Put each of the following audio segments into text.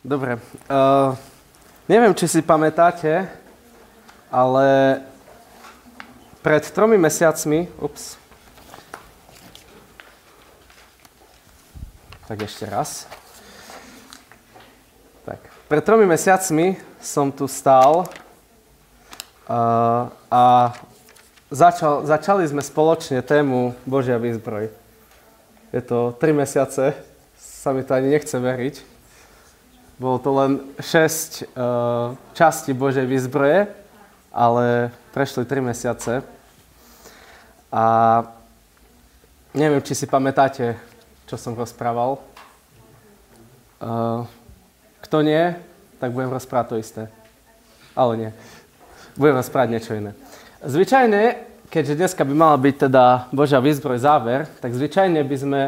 Dobre. Uh, neviem, či si pamätáte, ale pred tromi mesiacmi... Ups. Tak ešte raz. Tak. Pred tromi mesiacmi som tu stál uh, a začal, začali sme spoločne tému Božia výzbroj. Je to tri mesiace, sa mi to ani nechce veriť. Bolo to len 6 uh, eh, častí Božej výzbroje, ale prešli 3 mesiace. A neviem, či si pamätáte, čo som rozprával. Uh, kto nie, tak budem rozprávať to isté. Ale nie. Budem rozprávať niečo iné. Zvyčajne, keďže dneska by mala byť teda Božia výzbroj záver, tak zvyčajne by sme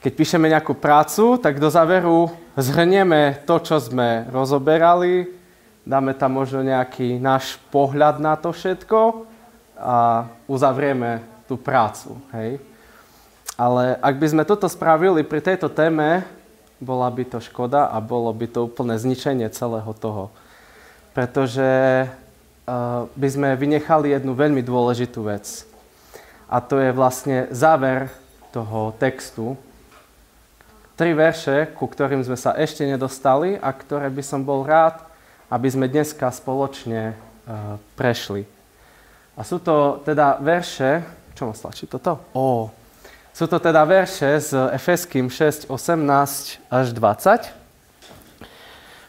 keď píšeme nejakú prácu, tak do záveru zhrnieme to, čo sme rozoberali, dáme tam možno nejaký náš pohľad na to všetko a uzavrieme tú prácu. Hej? Ale ak by sme toto spravili pri tejto téme, bola by to škoda a bolo by to úplné zničenie celého toho. Pretože uh, by sme vynechali jednu veľmi dôležitú vec. A to je vlastne záver toho textu, tri verše, ku ktorým sme sa ešte nedostali a ktoré by som bol rád, aby sme dneska spoločne uh, prešli. A sú to teda verše, čo ma stlačí toto? Ó, sú to teda verše z Efeským 6, 18 až 20.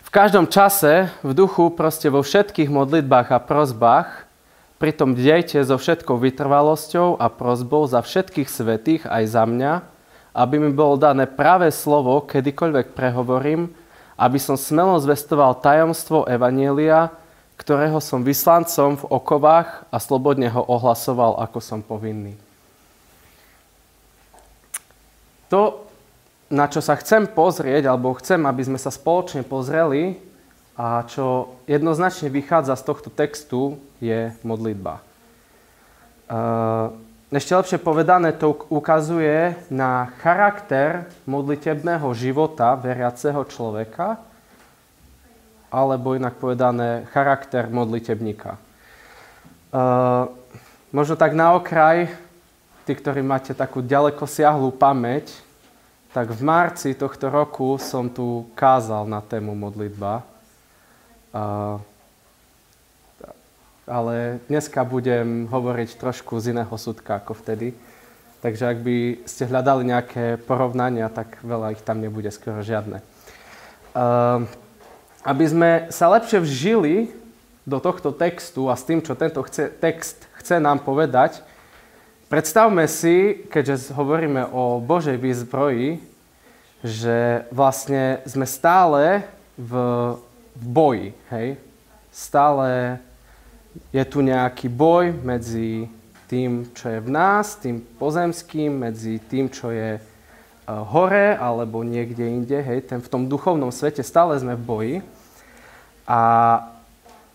V každom čase, v duchu, proste vo všetkých modlitbách a prozbách, pritom dejte so všetkou vytrvalosťou a prozbou za všetkých svetých aj za mňa, aby mi bolo dané práve slovo, kedykoľvek prehovorím, aby som smelo zvestoval tajomstvo Evanielia, ktorého som vyslancom v okovách a slobodne ho ohlasoval, ako som povinný. To, na čo sa chcem pozrieť, alebo chcem, aby sme sa spoločne pozreli, a čo jednoznačne vychádza z tohto textu, je modlitba. Uh, ešte lepšie povedané, to ukazuje na charakter modlitebného života veriaceho človeka, alebo inak povedané, charakter modlitebníka. Uh, možno tak na okraj, tí, ktorí máte takú ďaleko siahlú pamäť, tak v marci tohto roku som tu kázal na tému modlitba. Uh, ale dneska budem hovoriť trošku z iného súdka ako vtedy. Takže ak by ste hľadali nejaké porovnania, tak veľa ich tam nebude, skoro žiadne. Uh, aby sme sa lepšie vžili do tohto textu a s tým, čo tento chce, text chce nám povedať, predstavme si, keďže hovoríme o Božej výzbroji, že vlastne sme stále v, v boji, hej? Stále je tu nejaký boj medzi tým, čo je v nás, tým pozemským, medzi tým, čo je e, hore alebo niekde inde. Hej, ten, v tom duchovnom svete stále sme v boji. A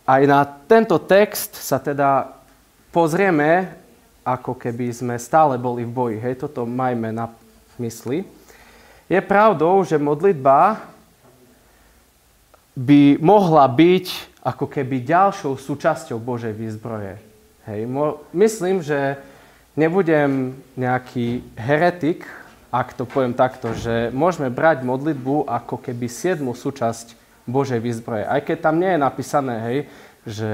aj na tento text sa teda pozrieme, ako keby sme stále boli v boji. Hej, toto majme na mysli. Je pravdou, že modlitba by mohla byť ako keby ďalšou súčasťou Božej výzbroje. Hej, myslím, že nebudem nejaký heretik, ak to poviem takto, že môžeme brať modlitbu ako keby siedmu súčasť Božej výzbroje. Aj keď tam nie je napísané, hej, že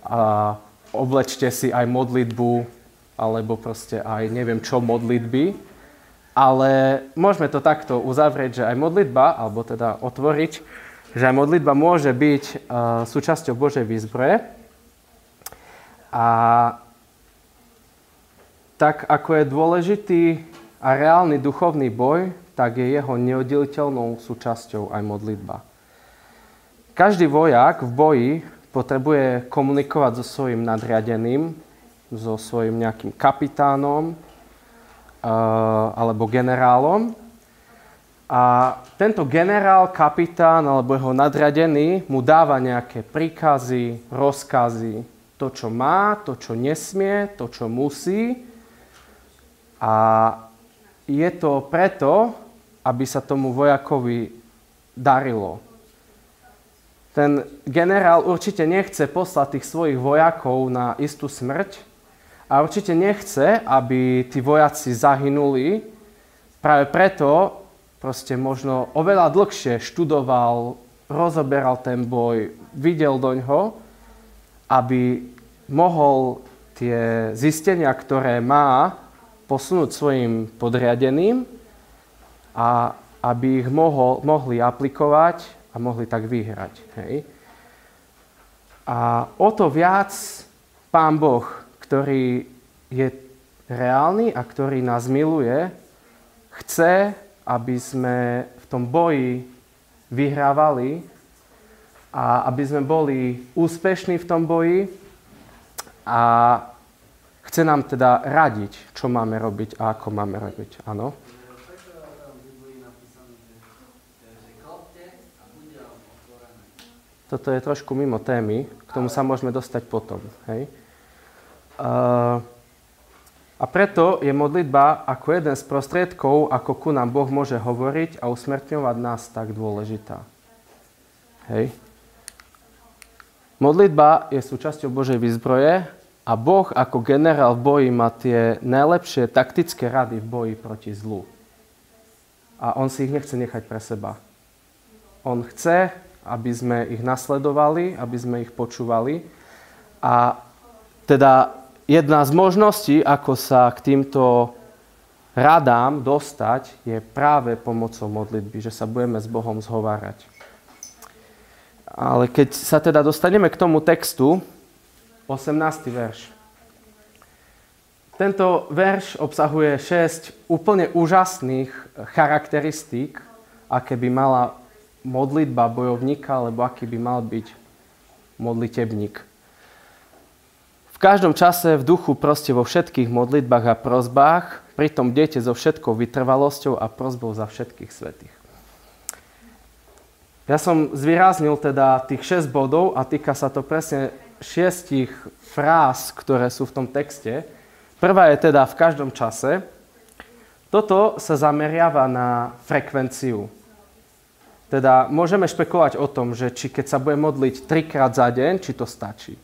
a, oblečte si aj modlitbu, alebo proste aj neviem čo modlitby, ale môžeme to takto uzavrieť, že aj modlitba, alebo teda otvoriť, že modlitba môže byť uh, súčasťou Božej výzbroje. A tak ako je dôležitý a reálny duchovný boj, tak je jeho neoddeliteľnou súčasťou aj modlitba. Každý vojak v boji potrebuje komunikovať so svojim nadriadeným, so svojim nejakým kapitánom uh, alebo generálom a tento generál, kapitán alebo jeho nadradený mu dáva nejaké príkazy, rozkazy, to, čo má, to, čo nesmie, to, čo musí. A je to preto, aby sa tomu vojakovi darilo. ten generál určite nechce poslať tých svojich vojakov na istú smrť a určite nechce, aby tí vojaci zahynuli. Práve preto proste možno oveľa dlhšie študoval, rozoberal ten boj, videl do ňoho, aby mohol tie zistenia, ktoré má, posunúť svojim podriadeným a aby ich mohol, mohli aplikovať a mohli tak vyhrať. Hej? A o to viac Pán Boh, ktorý je reálny a ktorý nás miluje, chce, aby sme v tom boji vyhrávali a aby sme boli úspešní v tom boji a chce nám teda radiť, čo máme robiť a ako máme robiť. Áno? Toto je trošku mimo témy, k tomu sa môžeme dostať potom. Hej? Uh, a preto je modlitba ako jeden z prostriedkov, ako ku nám Boh môže hovoriť a usmrtňovať nás tak dôležitá. Hej. Modlitba je súčasťou Božej výzbroje a Boh ako generál v boji má tie najlepšie taktické rady v boji proti zlu. A on si ich nechce nechať pre seba. On chce, aby sme ich nasledovali, aby sme ich počúvali. A teda jedna z možností, ako sa k týmto radám dostať, je práve pomocou modlitby, že sa budeme s Bohom zhovárať. Ale keď sa teda dostaneme k tomu textu, 18. verš. Tento verš obsahuje 6 úplne úžasných charakteristík, aké by mala modlitba bojovníka, alebo aký by mal byť modlitebník. V každom čase v duchu proste vo všetkých modlitbách a prozbách, pritom dete so všetkou vytrvalosťou a prozbou za všetkých svetých. Ja som zvýraznil teda tých 6 bodov a týka sa to presne šiestich fráz, ktoré sú v tom texte. Prvá je teda v každom čase. Toto sa zameriava na frekvenciu. Teda môžeme špekulovať o tom, že či keď sa bude modliť trikrát za deň, či to stačí.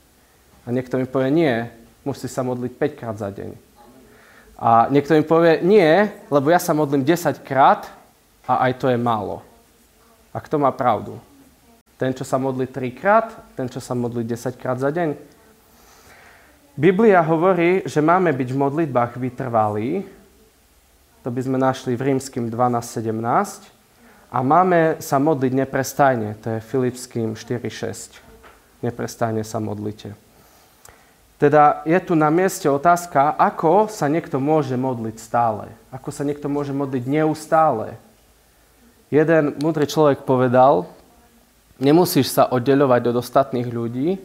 A niekto mi povie, nie, musí sa modliť 5 krát za deň. A niekto mi povie, nie, lebo ja sa modlím 10 krát a aj to je málo. A kto má pravdu? Ten, čo sa modlí 3 krát, ten, čo sa modlí 10 krát za deň? Biblia hovorí, že máme byť v modlitbách vytrvalí. To by sme našli v rímským 12.17. A máme sa modliť neprestajne, to je Filipským 4.6. Neprestajne sa modlite. Teda je tu na mieste otázka, ako sa niekto môže modliť stále. Ako sa niekto môže modliť neustále. Jeden múdry človek povedal, nemusíš sa oddeľovať od ostatných ľudí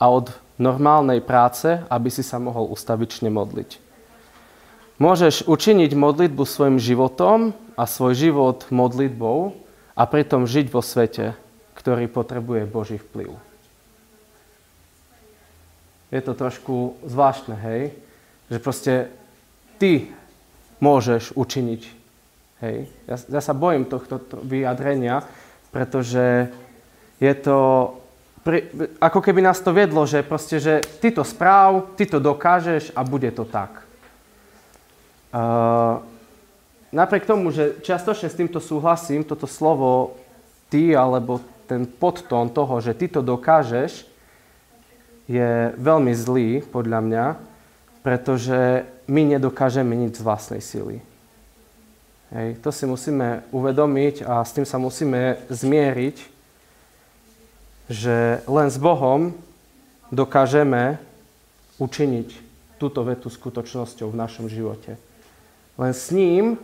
a od normálnej práce, aby si sa mohol ustavične modliť. Môžeš učiniť modlitbu svojim životom a svoj život modlitbou a pritom žiť vo svete, ktorý potrebuje Boží vplyv. Je to trošku zvláštne, hej? Že proste ty môžeš učiniť. Hej? Ja, ja sa bojím tohto vyjadrenia, pretože je to pri, ako keby nás to viedlo, že proste, že ty to správ, ty to dokážeš a bude to tak. Uh, napriek tomu, že čiastočne s týmto súhlasím, toto slovo ty alebo ten podtón toho, že ty to dokážeš, je veľmi zlý podľa mňa, pretože my nedokážeme nič z vlastnej sily. Hej, to si musíme uvedomiť a s tým sa musíme zmieriť, že len s Bohom dokážeme učiniť túto vetu skutočnosťou v našom živote. Len s ním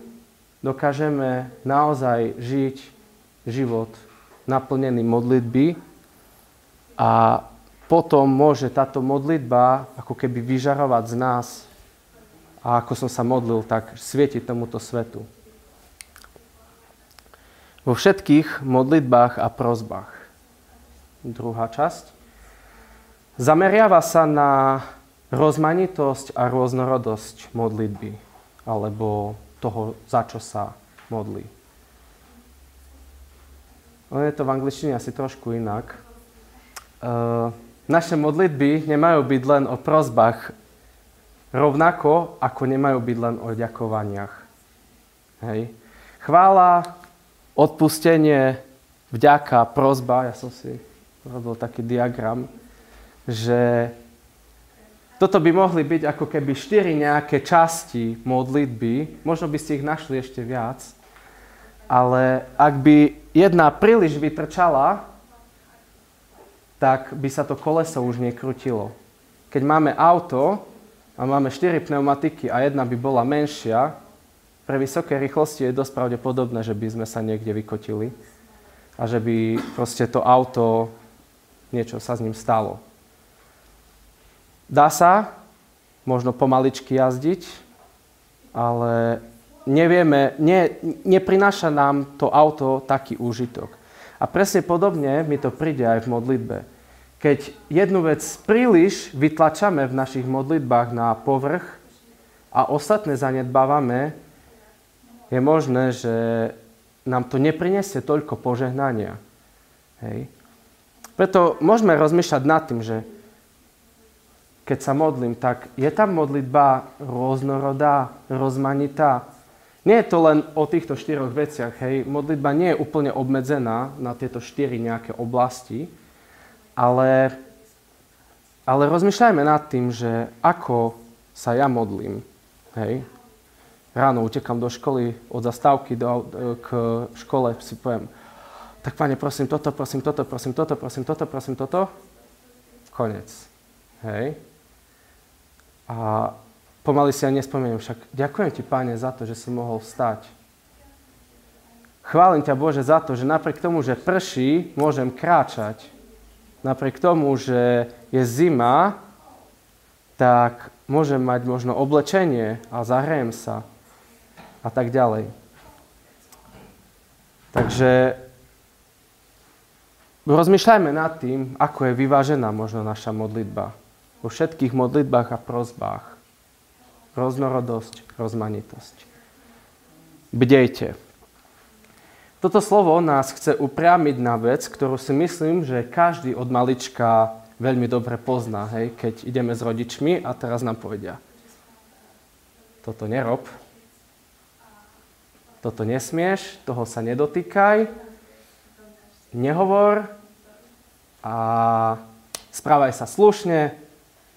dokážeme naozaj žiť život naplnený modlitby a potom môže táto modlitba ako keby vyžarovať z nás a ako som sa modlil, tak svietiť tomuto svetu. Vo všetkých modlitbách a prozbách. Druhá časť. Zameriava sa na rozmanitosť a rôznorodosť modlitby alebo toho, za čo sa modlí. Ono je to v angličtine asi trošku inak. Naše modlitby nemajú byť len o prozbách, rovnako ako nemajú byť len o ďakovaniach. Hej. Chvála, odpustenie, vďaka, prozba, ja som si robil taký diagram, že toto by mohli byť ako keby štyri nejaké časti modlitby, možno by ste ich našli ešte viac, ale ak by jedna príliš vytrčala, tak by sa to koleso už nekrutilo. Keď máme auto a máme štyri pneumatiky a jedna by bola menšia, pre vysoké rýchlosti je dosť pravdepodobné, že by sme sa niekde vykotili a že by proste to auto, niečo sa s ním stalo. Dá sa možno pomaličky jazdiť, ale nevieme, ne, neprináša nám to auto taký úžitok. A presne podobne mi to príde aj v modlitbe. Keď jednu vec príliš vytlačame v našich modlitbách na povrch a ostatné zanedbávame, je možné, že nám to neprinesie toľko požehnania. Hej. Preto môžeme rozmýšľať nad tým, že keď sa modlím, tak je tam modlitba rôznorodá, rozmanitá. Nie je to len o týchto štyroch veciach, hej. Modlitba nie je úplne obmedzená na tieto štyri nejaké oblasti, ale, ale rozmýšľajme nad tým, že ako sa ja modlím, hej ráno utekam do školy, od zastávky do, k škole si poviem, tak pane, prosím toto, prosím toto, prosím toto, prosím toto, prosím toto. Konec. Hej. A pomaly si ja nespomeniem, však ďakujem ti, pane, za to, že som mohol vstať. Chválim ťa, Bože, za to, že napriek tomu, že prší, môžem kráčať. Napriek tomu, že je zima, tak môžem mať možno oblečenie a zahrejem sa a tak ďalej. Takže rozmýšľajme nad tým, ako je vyvážená možno naša modlitba. Vo všetkých modlitbách a prozbách. Roznorodosť, rozmanitosť. Bdejte. Toto slovo nás chce upriamiť na vec, ktorú si myslím, že každý od malička veľmi dobre pozná, hej, keď ideme s rodičmi a teraz nám povedia, toto nerob, toto nesmieš, toho sa nedotýkaj, nehovor a správaj sa slušne,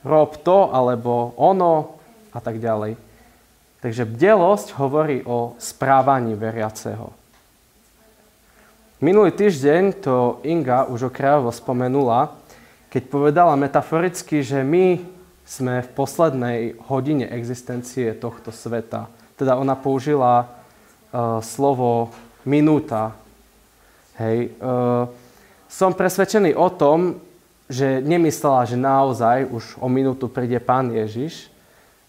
rob to alebo ono a tak ďalej. Takže bdelosť hovorí o správaní veriaceho. Minulý týždeň to Inga už okrajovo spomenula, keď povedala metaforicky, že my sme v poslednej hodine existencie tohto sveta. Teda ona použila uh, slovo minúta. Hej. Uh, som presvedčený o tom, že nemyslela, že naozaj už o minútu príde Pán Ježiš.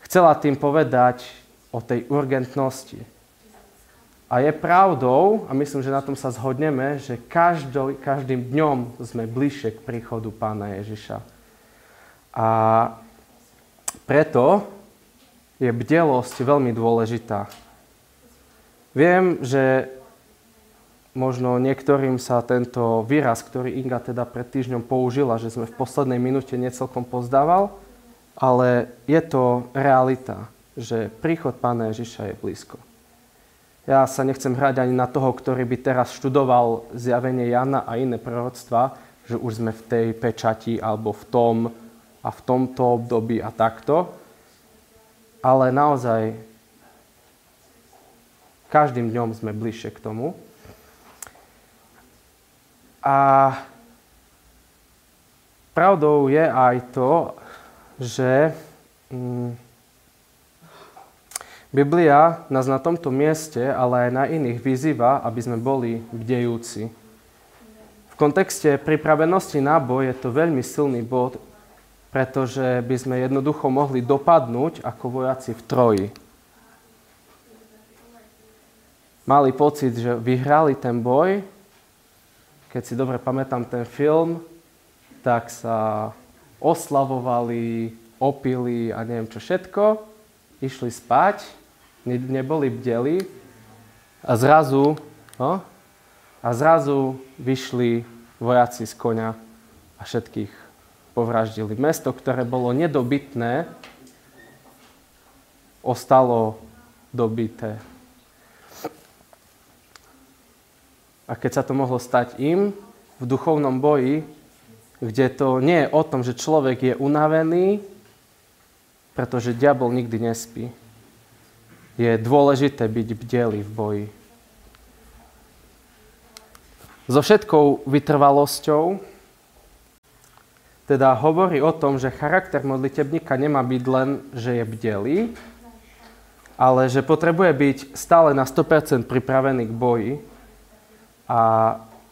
Chcela tým povedať o tej urgentnosti. A je pravdou, a myslím, že na tom sa zhodneme, že každý, každým dňom sme bližšie k príchodu Pána Ježiša. A preto je bdelosť veľmi dôležitá. Viem, že možno niektorým sa tento výraz, ktorý Inga teda pred týždňom použila, že sme v poslednej minúte necelkom pozdával, ale je to realita, že príchod Pána Ježiša je blízko. Ja sa nechcem hrať ani na toho, ktorý by teraz študoval zjavenie Jana a iné proroctva, že už sme v tej pečati alebo v tom a v tomto období a takto. Ale naozaj Každým dňom sme bližšie k tomu. A pravdou je aj to, že mm, Biblia nás na tomto mieste, ale aj na iných vyzýva, aby sme boli bdejúci. V kontexte pripravenosti na boj je to veľmi silný bod, pretože by sme jednoducho mohli dopadnúť ako vojaci v troji mali pocit, že vyhrali ten boj. Keď si dobre pamätám ten film, tak sa oslavovali, opili a neviem čo všetko. Išli spať, ne, neboli bdeli a zrazu, no, a zrazu vyšli vojaci z konia a všetkých povraždili. Mesto, ktoré bolo nedobytné, ostalo dobité. A keď sa to mohlo stať im v duchovnom boji, kde to nie je o tom, že človek je unavený, pretože diabol nikdy nespí. Je dôležité byť bdelý v boji. So všetkou vytrvalosťou teda hovorí o tom, že charakter modlitebníka nemá byť len, že je bdelý, ale že potrebuje byť stále na 100% pripravený k boji a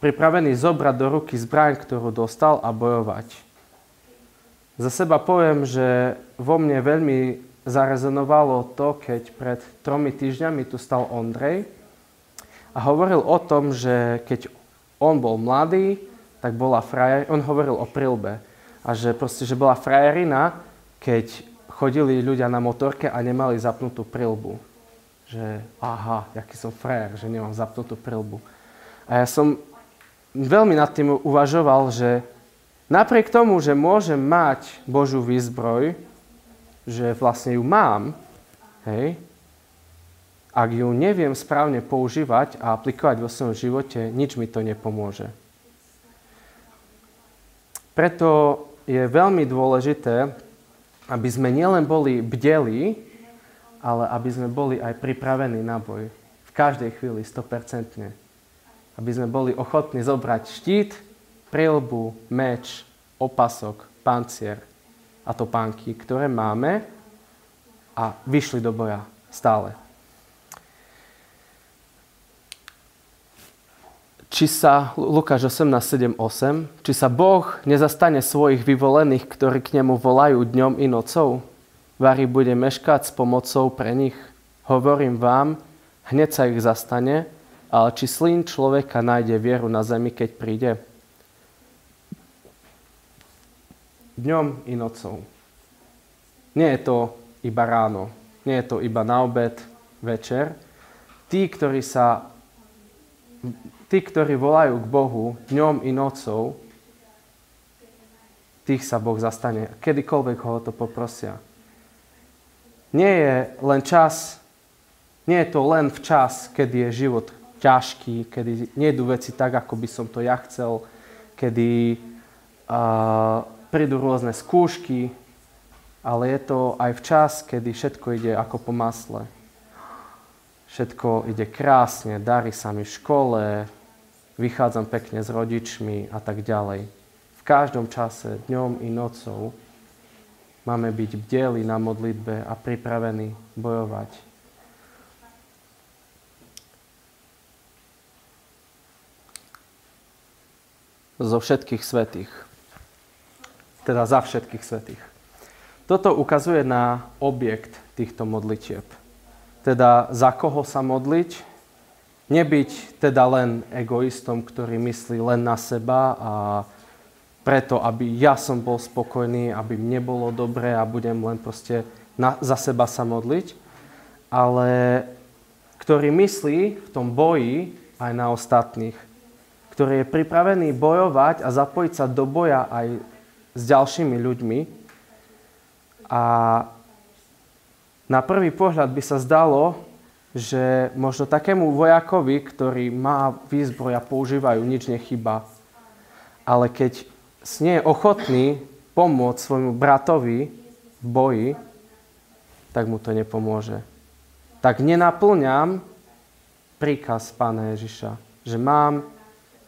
pripravený zobrať do ruky zbraň, ktorú dostal a bojovať. Za seba poviem, že vo mne veľmi zarezonovalo to, keď pred tromi týždňami tu stal Ondrej a hovoril o tom, že keď on bol mladý, tak bola frajer, on hovoril o prilbe a že proste, že bola frajerina, keď chodili ľudia na motorke a nemali zapnutú prilbu. Že aha, jaký som frajer, že nemám zapnutú prilbu. A ja som veľmi nad tým uvažoval, že napriek tomu, že môžem mať Božú výzbroj, že vlastne ju mám, hej, ak ju neviem správne používať a aplikovať vo svojom živote, nič mi to nepomôže. Preto je veľmi dôležité, aby sme nielen boli bdeli, ale aby sme boli aj pripravení na boj. V každej chvíli, 100%. Aby sme boli ochotní zobrať štít, prilbu, meč, opasok, pancier a topánky, ktoré máme a vyšli do boja stále. či sa, Lukáš 18, 7, 8, či sa Boh nezastane svojich vyvolených, ktorí k nemu volajú dňom i nocou? Vary bude meškať s pomocou pre nich? Hovorím vám, hneď sa ich zastane, ale či slín človeka nájde vieru na zemi, keď príde? Dňom i nocou. Nie je to iba ráno, nie je to iba na obed, večer. Tí, ktorí sa tí, ktorí volajú k Bohu dňom i nocou, tých sa Boh zastane, kedykoľvek ho to poprosia. Nie je len čas, nie je to len v čas, kedy je život ťažký, kedy nejdu veci tak, ako by som to ja chcel, kedy uh, prídu rôzne skúšky, ale je to aj v čas, kedy všetko ide ako po masle. Všetko ide krásne, darí sa mi v škole, vychádzam pekne s rodičmi a tak ďalej. V každom čase, dňom i nocou, máme byť bdeli na modlitbe a pripravení bojovať. Zo všetkých svetých. Teda za všetkých svetých. Toto ukazuje na objekt týchto modlitieb. Teda za koho sa modliť, Nebyť teda len egoistom, ktorý myslí len na seba a preto, aby ja som bol spokojný, aby mne bolo dobre a budem len proste na, za seba sa modliť, ale ktorý myslí v tom boji aj na ostatných, ktorý je pripravený bojovať a zapojiť sa do boja aj s ďalšími ľuďmi. A na prvý pohľad by sa zdalo, že možno takému vojakovi, ktorý má výzbroj a používajú, nič nechyba. Ale keď nie je ochotný pomôcť svojmu bratovi v boji, tak mu to nepomôže. Tak nenaplňam príkaz Pána Ježiša, že mám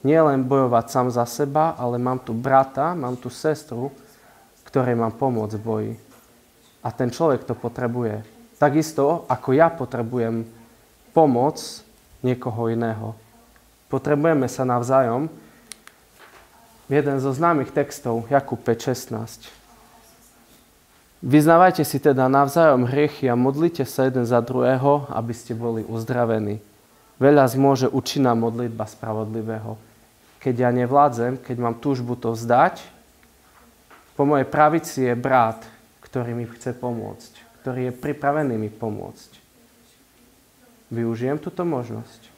nielen bojovať sám za seba, ale mám tu brata, mám tu sestru, ktorej mám pomôcť v boji. A ten človek to potrebuje. Takisto ako ja potrebujem pomoc niekoho iného. Potrebujeme sa navzájom. Jeden zo známych textov, Jakub 5.16. Vyznávajte si teda navzájom hriechy a modlite sa jeden za druhého, aby ste boli uzdravení. Veľa zmôže účinná modlitba spravodlivého. Keď ja nevládzem, keď mám túžbu to vzdať, po mojej pravici je brat, ktorý mi chce pomôcť ktorý je pripravený mi pomôcť. Využijem túto možnosť.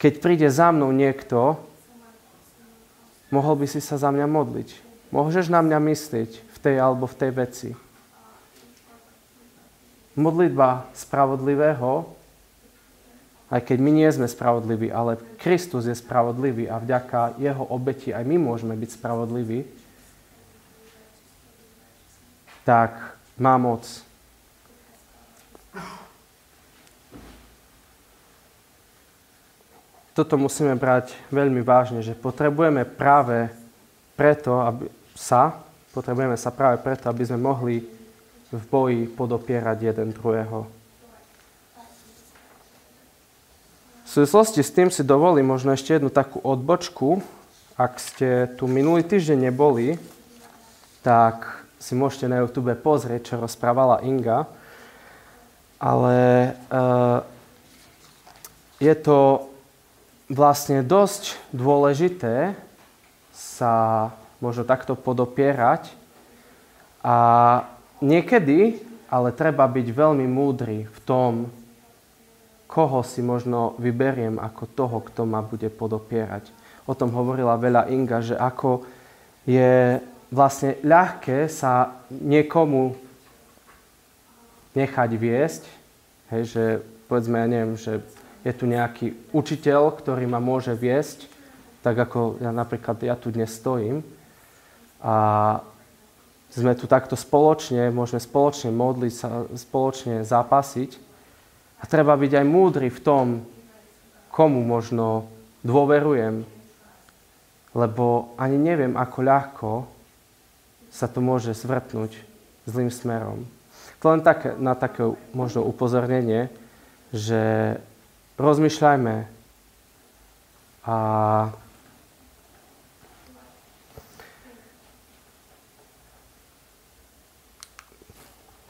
Keď príde za mnou niekto, mohol by si sa za mňa modliť. Môžeš na mňa myslieť v tej alebo v tej veci. Modlitba spravodlivého, aj keď my nie sme spravodliví, ale Kristus je spravodlivý a vďaka jeho obeti aj my môžeme byť spravodliví, tak má moc. Toto musíme brať veľmi vážne, že potrebujeme práve preto, aby sa, potrebujeme sa práve preto, aby sme mohli v boji podopierať jeden druhého. V súvislosti s tým si dovolím možno ešte jednu takú odbočku. Ak ste tu minulý týždeň neboli, tak si môžete na YouTube pozrieť, čo rozprávala Inga. Ale uh, je to vlastne dosť dôležité sa možno takto podopierať. A niekedy ale treba byť veľmi múdry v tom, koho si možno vyberiem ako toho, kto ma bude podopierať. O tom hovorila veľa Inga, že ako je vlastne ľahké sa niekomu nechať viesť, hej, že povedzme, ja neviem, že je tu nejaký učiteľ, ktorý ma môže viesť, tak ako ja napríklad ja tu dnes stojím a sme tu takto spoločne, môžeme spoločne modliť sa, spoločne zápasiť a treba byť aj múdry v tom, komu možno dôverujem, lebo ani neviem, ako ľahko sa to môže zvrtnúť zlým smerom. To len tak, na také možno upozornenie, že rozmýšľajme a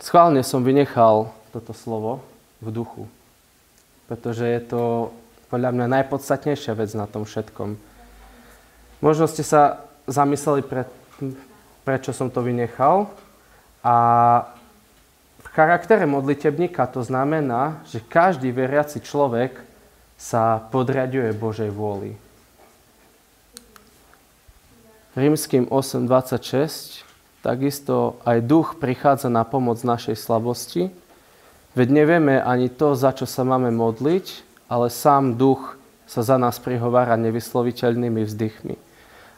schválne som vynechal toto slovo v duchu, pretože je to podľa mňa najpodstatnejšia vec na tom všetkom. Možno ste sa zamysleli pred prečo som to vynechal. A v charaktere modlitebníka to znamená, že každý veriaci človek sa podriaduje Božej vôli. Rímským 8.26 Takisto aj duch prichádza na pomoc našej slabosti, veď nevieme ani to, za čo sa máme modliť, ale sám duch sa za nás prihovára nevysloviteľnými vzdychmi.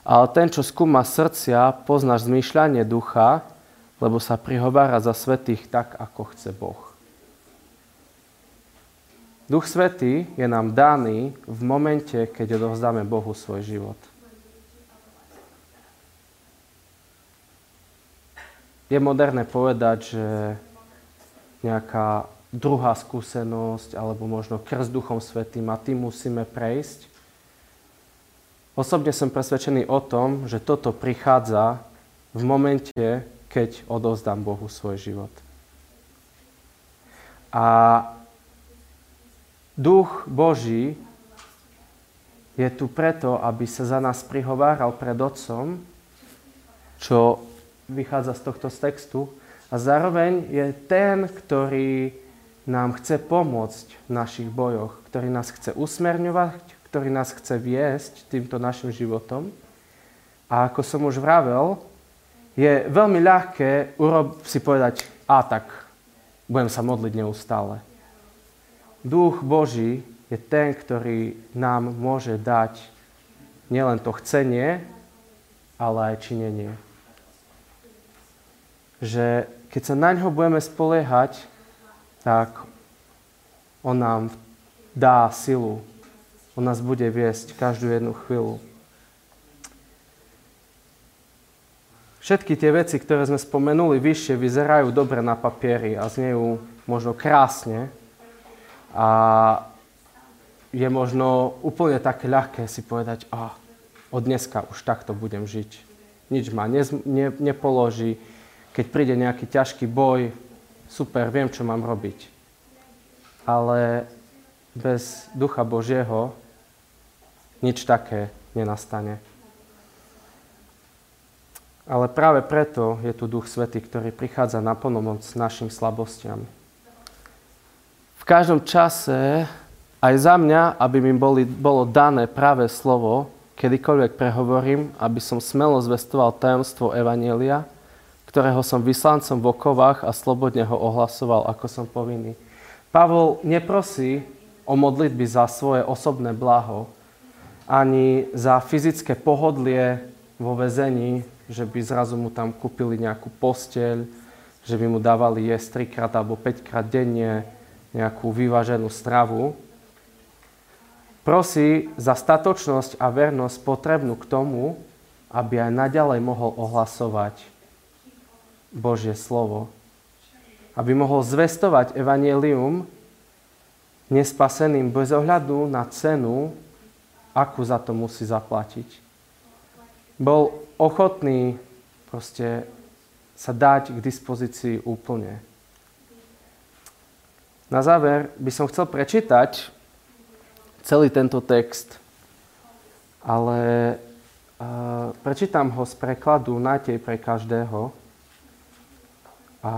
Ale ten, čo skúma srdcia, poznáš zmýšľanie ducha, lebo sa prihovára za svetých tak, ako chce Boh. Duch Svetý je nám daný v momente, keď odovzdáme Bohu svoj život. Je moderné povedať, že nejaká druhá skúsenosť alebo možno krst Duchom Svetým a tým musíme prejsť. Osobne som presvedčený o tom, že toto prichádza v momente, keď odovzdám Bohu svoj život. A duch Boží je tu preto, aby sa za nás prihováral pred Otcom, čo vychádza z tohto textu. A zároveň je ten, ktorý nám chce pomôcť v našich bojoch, ktorý nás chce usmerňovať, ktorý nás chce viesť týmto našim životom. A ako som už vravel, je veľmi ľahké urob, si povedať, a tak, budem sa modliť neustále. Duch Boží je ten, ktorý nám môže dať nielen to chcenie, ale aj činenie. Že keď sa na ňo budeme spoliehať, tak on nám dá silu on nás bude viesť každú jednu chvíľu. Všetky tie veci, ktoré sme spomenuli vyššie, vyzerajú dobre na papieri a znejú možno krásne. A je možno úplne také ľahké si povedať, a od dneska už takto budem žiť. Nič ma ne, ne, nepoloží. Keď príde nejaký ťažký boj, super, viem, čo mám robiť. Ale bez Ducha Božieho nič také nenastane. Ale práve preto je tu Duch Svetý, ktorý prichádza na pomoc našim slabostiam. V každom čase, aj za mňa, aby mi boli, bolo dané práve slovo, kedykoľvek prehovorím, aby som smelo zvestoval tajomstvo Evanielia, ktorého som vyslancom v okovách a slobodne ho ohlasoval, ako som povinný. Pavol neprosí o modlitby za svoje osobné blaho, ani za fyzické pohodlie vo väzení, že by zrazu mu tam kúpili nejakú posteľ, že by mu dávali jesť trikrát alebo 5 krát denne nejakú vyváženú stravu. Prosí za statočnosť a vernosť potrebnú k tomu, aby aj naďalej mohol ohlasovať Božie slovo. Aby mohol zvestovať evanelium nespaseným bez ohľadu na cenu, akú za to musí zaplatiť. Bol ochotný proste sa dať k dispozícii úplne. Na záver by som chcel prečítať celý tento text, ale uh, prečítam ho z prekladu Nátej pre každého. A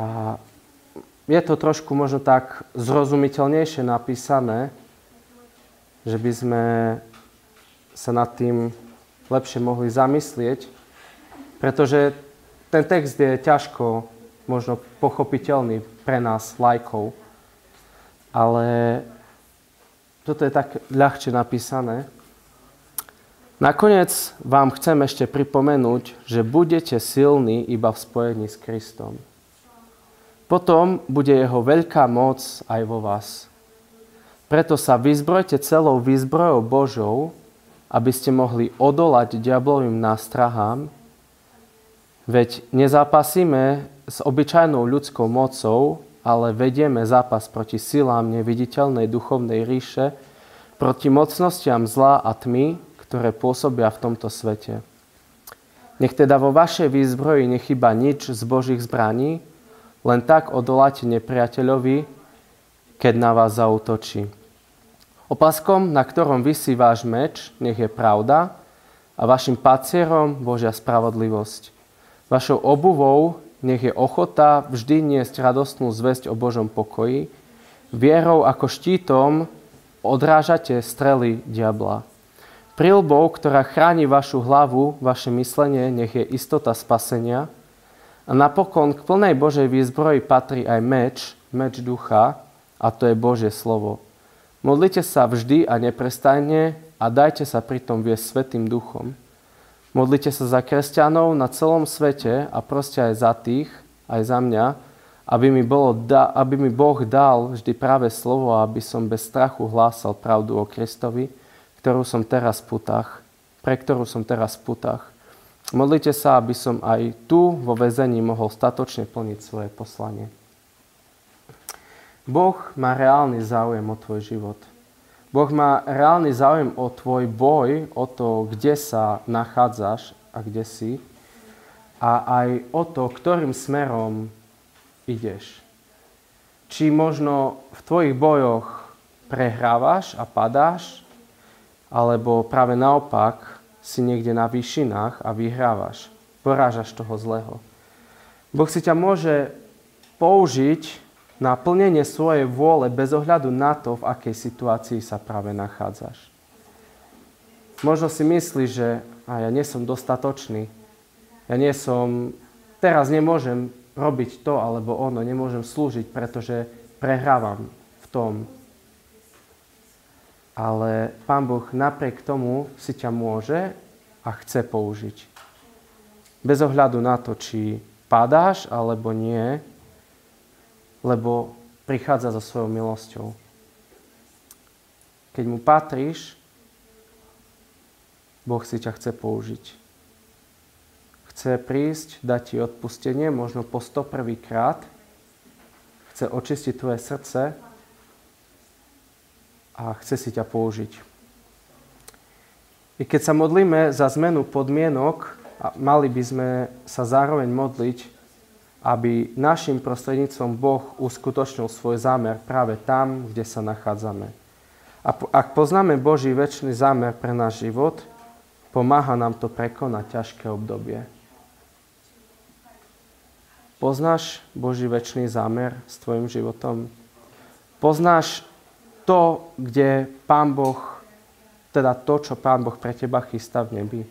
je to trošku možno tak zrozumiteľnejšie napísané, že by sme sa nad tým lepšie mohli zamyslieť, pretože ten text je ťažko možno pochopiteľný pre nás, lajkov, ale toto je tak ľahšie napísané. Nakoniec vám chcem ešte pripomenúť, že budete silní iba v spojení s Kristom. Potom bude jeho veľká moc aj vo vás. Preto sa vyzbrojte celou výzbrojou Božou, aby ste mohli odolať diablovým nástrahám, veď nezápasíme s obyčajnou ľudskou mocou, ale vedieme zápas proti silám neviditeľnej duchovnej ríše, proti mocnostiam zla a tmy, ktoré pôsobia v tomto svete. Nech teda vo vašej výzbroji nechyba nič z Božích zbraní, len tak odoláte nepriateľovi, keď na vás zautočí. Opaskom, na ktorom vysí váš meč, nech je pravda a vašim pacierom Božia spravodlivosť. Vašou obuvou nech je ochota vždy niesť radostnú zväzť o Božom pokoji. Vierou ako štítom odrážate strely diabla. Prilbou, ktorá chráni vašu hlavu, vaše myslenie, nech je istota spasenia – a napokon k plnej Božej výzbroji patrí aj meč, meč ducha, a to je Božie slovo. Modlite sa vždy a neprestajne a dajte sa pritom viesť Svetým duchom. Modlite sa za kresťanov na celom svete a proste aj za tých, aj za mňa, aby mi, bolo da, aby mi Boh dal vždy práve slovo aby som bez strachu hlásal pravdu o Kristovi, ktorú som teraz v putách, pre ktorú som teraz v putách. Modlite sa, aby som aj tu vo väzení mohol statočne plniť svoje poslanie. Boh má reálny záujem o tvoj život. Boh má reálny záujem o tvoj boj, o to, kde sa nachádzaš a kde si a aj o to, ktorým smerom ideš. Či možno v tvojich bojoch prehrávaš a padáš, alebo práve naopak si niekde na výšinách a vyhrávaš. Porážaš toho zlého. Boh si ťa môže použiť na plnenie svojej vôle bez ohľadu na to, v akej situácii sa práve nachádzaš. Možno si myslíš, že a ja nie som dostatočný, ja nie som, teraz nemôžem robiť to alebo ono, nemôžem slúžiť, pretože prehrávam v tom, ale Pán Boh napriek tomu si ťa môže a chce použiť. Bez ohľadu na to, či padáš alebo nie, lebo prichádza so svojou milosťou. Keď mu patríš, Boh si ťa chce použiť. Chce prísť, dať ti odpustenie, možno po 101 krát. Chce očistiť tvoje srdce a chce si ťa použiť. I keď sa modlíme za zmenu podmienok, mali by sme sa zároveň modliť, aby našim prostredníctvom Boh uskutočnil svoj zámer práve tam, kde sa nachádzame. A ak poznáme Boží väčší zámer pre náš život, pomáha nám to prekonať ťažké obdobie. Poznáš Boží väčší zámer s tvojim životom? Poznáš to, kde Pán Boh teda to, čo Pán Boh pre teba chystá v nebi?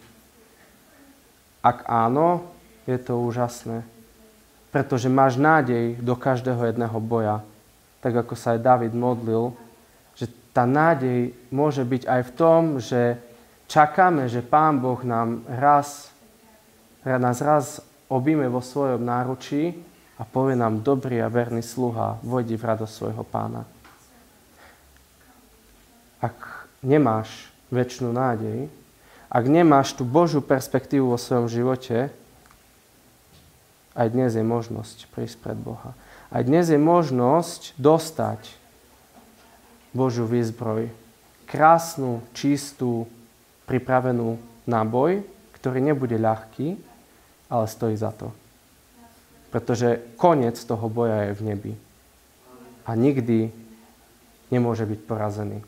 Ak áno, je to úžasné. Pretože máš nádej do každého jedného boja. Tak ako sa aj David modlil, že tá nádej môže byť aj v tom, že čakáme, že Pán Boh nám raz, nás raz objíme vo svojom náručí a povie nám, dobrý a verný sluha, vojdi v radosť svojho pána. Ak nemáš väčšinu nádej, ak nemáš tú Božiu perspektívu vo svojom živote, aj dnes je možnosť prísť pred Boha. Aj dnes je možnosť dostať Božiu výzbroj. Krásnu, čistú, pripravenú náboj, ktorý nebude ľahký, ale stojí za to. Pretože koniec toho boja je v nebi. A nikdy nemôže byť porazený.